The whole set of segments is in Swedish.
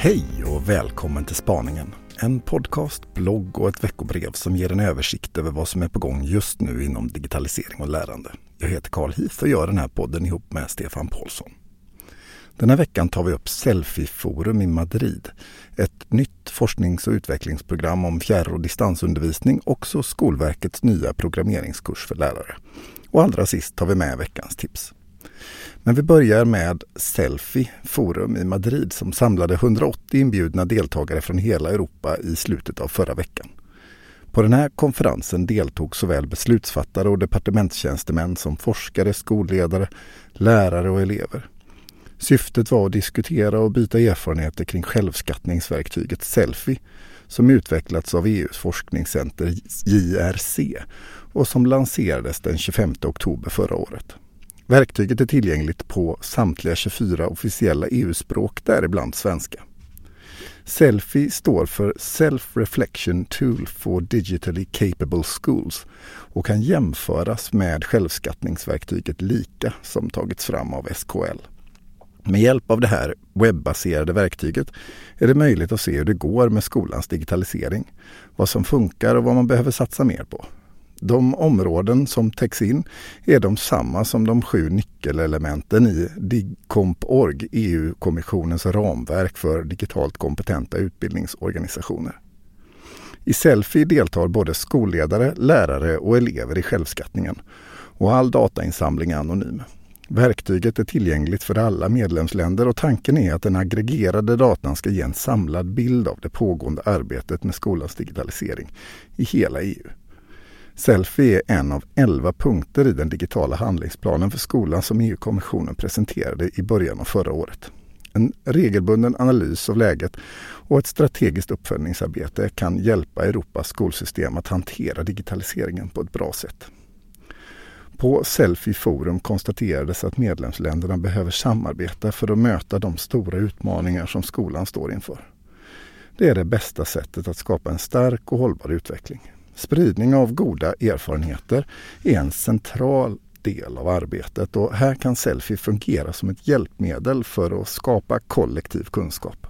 Hej och välkommen till Spaningen. En podcast, blogg och ett veckobrev som ger en översikt över vad som är på gång just nu inom digitalisering och lärande. Jag heter Carl Heath och gör den här podden ihop med Stefan Paulsson. Den här veckan tar vi upp Selfieforum i Madrid. Ett nytt forsknings och utvecklingsprogram om fjärr och distansundervisning, också Skolverkets nya programmeringskurs för lärare. Och allra sist tar vi med veckans tips. Men vi börjar med Selfie Forum i Madrid som samlade 180 inbjudna deltagare från hela Europa i slutet av förra veckan. På den här konferensen deltog såväl beslutsfattare och departementstjänstemän som forskare, skolledare, lärare och elever. Syftet var att diskutera och byta erfarenheter kring självskattningsverktyget Selfie som utvecklats av EUs forskningscenter JRC och som lanserades den 25 oktober förra året. Verktyget är tillgängligt på samtliga 24 officiella EU-språk, däribland svenska. Selfie står för Self-Reflection Tool for Digitally Capable Schools och kan jämföras med självskattningsverktyget Lika som tagits fram av SKL. Med hjälp av det här webbaserade verktyget är det möjligt att se hur det går med skolans digitalisering, vad som funkar och vad man behöver satsa mer på. De områden som täcks in är de samma som de sju nyckelelementen i DIGCOMP.org, EU-kommissionens ramverk för digitalt kompetenta utbildningsorganisationer. I Selfie deltar både skolledare, lärare och elever i självskattningen och all datainsamling är anonym. Verktyget är tillgängligt för alla medlemsländer och tanken är att den aggregerade datan ska ge en samlad bild av det pågående arbetet med skolans digitalisering i hela EU. Selfie är en av elva punkter i den digitala handlingsplanen för skolan som EU-kommissionen presenterade i början av förra året. En regelbunden analys av läget och ett strategiskt uppföljningsarbete kan hjälpa Europas skolsystem att hantera digitaliseringen på ett bra sätt. På Selfie Forum konstaterades att medlemsländerna behöver samarbeta för att möta de stora utmaningar som skolan står inför. Det är det bästa sättet att skapa en stark och hållbar utveckling. Spridning av goda erfarenheter är en central del av arbetet och här kan Selfie fungera som ett hjälpmedel för att skapa kollektiv kunskap.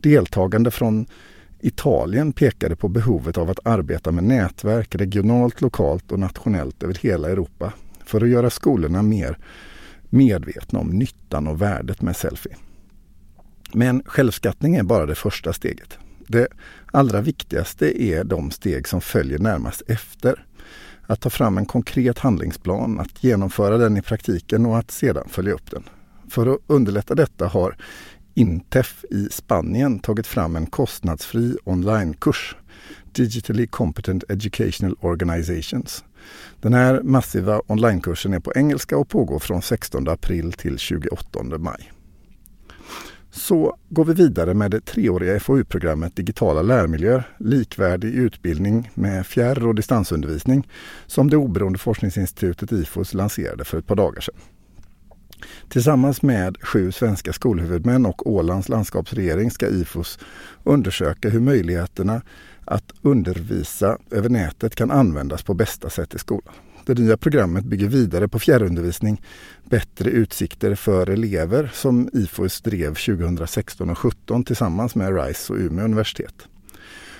Deltagande från Italien pekade på behovet av att arbeta med nätverk regionalt, lokalt och nationellt över hela Europa för att göra skolorna mer medvetna om nyttan och värdet med selfie. Men självskattning är bara det första steget. Det allra viktigaste är de steg som följer närmast efter. Att ta fram en konkret handlingsplan, att genomföra den i praktiken och att sedan följa upp den. För att underlätta detta har Intef i Spanien tagit fram en kostnadsfri onlinekurs. Digitally Competent Educational Organizations. Den här massiva onlinekursen är på engelska och pågår från 16 april till 28 maj. Så går vi vidare med det treåriga FoU-programmet Digitala lärmiljöer, likvärdig utbildning med fjärr och distansundervisning som det oberoende forskningsinstitutet IFOS lanserade för ett par dagar sedan. Tillsammans med sju svenska skolhuvudmän och Ålands landskapsregering ska IFOS undersöka hur möjligheterna att undervisa över nätet kan användas på bästa sätt i skolan. Det nya programmet bygger vidare på fjärrundervisning, bättre utsikter för elever som IFOS drev 2016 och 2017 tillsammans med RISE och Umeå universitet.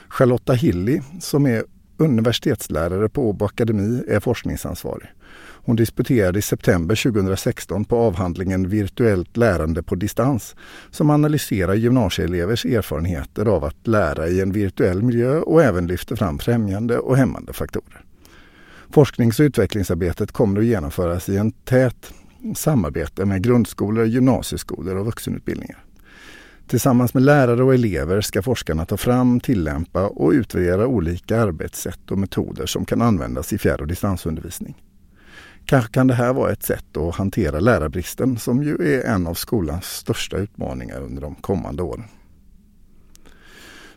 Charlotta Hilly som är universitetslärare på Åbo Akademi är forskningsansvarig. Hon disputerade i september 2016 på avhandlingen Virtuellt lärande på distans som analyserar gymnasieelevers erfarenheter av att lära i en virtuell miljö och även lyfter fram främjande och hämmande faktorer. Forsknings och utvecklingsarbetet kommer att genomföras i en tät samarbete med grundskolor, gymnasieskolor och vuxenutbildningar. Tillsammans med lärare och elever ska forskarna ta fram, tillämpa och utvärdera olika arbetssätt och metoder som kan användas i fjärr och distansundervisning. Kanske kan det här vara ett sätt att hantera lärarbristen som ju är en av skolans största utmaningar under de kommande åren.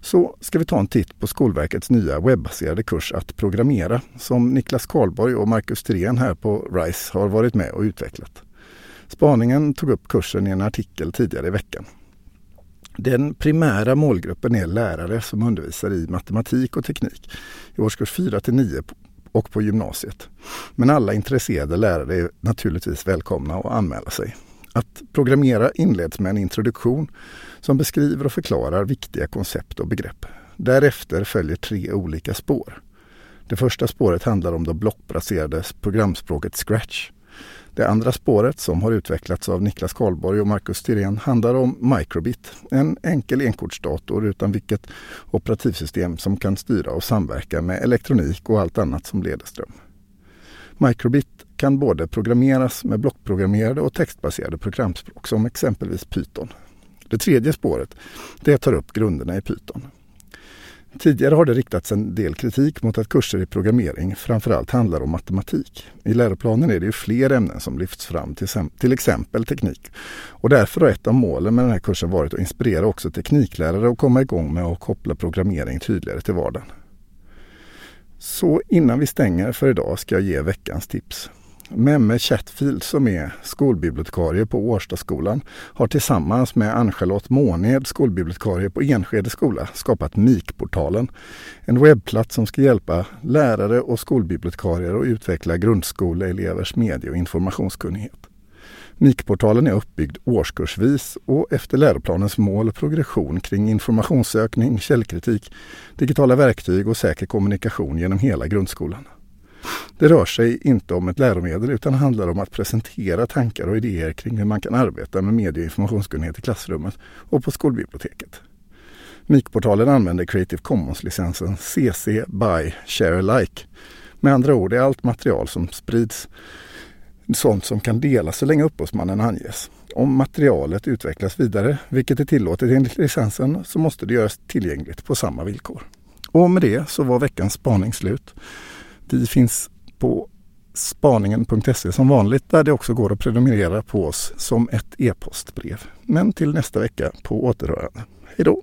Så ska vi ta en titt på Skolverkets nya webbaserade kurs Att programmera som Niklas Karlborg och Marcus Thyrén här på RISE har varit med och utvecklat. Spaningen tog upp kursen i en artikel tidigare i veckan. Den primära målgruppen är lärare som undervisar i matematik och teknik i årskurs 4 till 9 och på gymnasiet. Men alla intresserade lärare är naturligtvis välkomna att anmäla sig. Att programmera inleds med en introduktion som beskriver och förklarar viktiga koncept och begrepp. Därefter följer tre olika spår. Det första spåret handlar om det blockbaserade programspråket Scratch. Det andra spåret som har utvecklats av Niklas Karlborg och Marcus Thyrén handlar om Microbit, en enkel enkortsdator utan vilket operativsystem som kan styra och samverka med elektronik och allt annat som leder ström. Microbit kan både programmeras med blockprogrammerade och textbaserade programspråk som exempelvis Python. Det tredje spåret det tar upp grunderna i Python. Tidigare har det riktats en del kritik mot att kurser i programmering framförallt handlar om matematik. I läroplanen är det ju fler ämnen som lyfts fram, till exempel teknik. Och därför har ett av målen med den här kursen varit att inspirera också tekniklärare att komma igång med att koppla programmering tydligare till vardagen. Så innan vi stänger för idag ska jag ge veckans tips. Memme Chatfield som är skolbibliotekarie på Årstaskolan har tillsammans med Ann-Charlotte Måned, skolbibliotekarie på Enskede skola, skapat MIK-portalen. En webbplats som ska hjälpa lärare och skolbibliotekarier att utveckla grundskoleelevers medie och informationskunnighet. MIK-portalen är uppbyggd årskursvis och efter läroplanens mål och progression kring informationssökning, källkritik, digitala verktyg och säker kommunikation genom hela grundskolan. Det rör sig inte om ett läromedel utan handlar om att presentera tankar och idéer kring hur man kan arbeta med medie och informationskunnighet i klassrummet och på skolbiblioteket. MIK-portalen använder Creative Commons-licensen CC BY Share Alike. Med andra ord är allt material som sprids sånt som kan delas så länge upphovsmannen anges. Om materialet utvecklas vidare, vilket är tillåtet enligt licensen, så måste det göras tillgängligt på samma villkor. Och med det så var veckans spaning slut. Vi finns på spaningen.se som vanligt där det också går att prenumerera på oss som ett e-postbrev. Men till nästa vecka på återhörande. Hej då!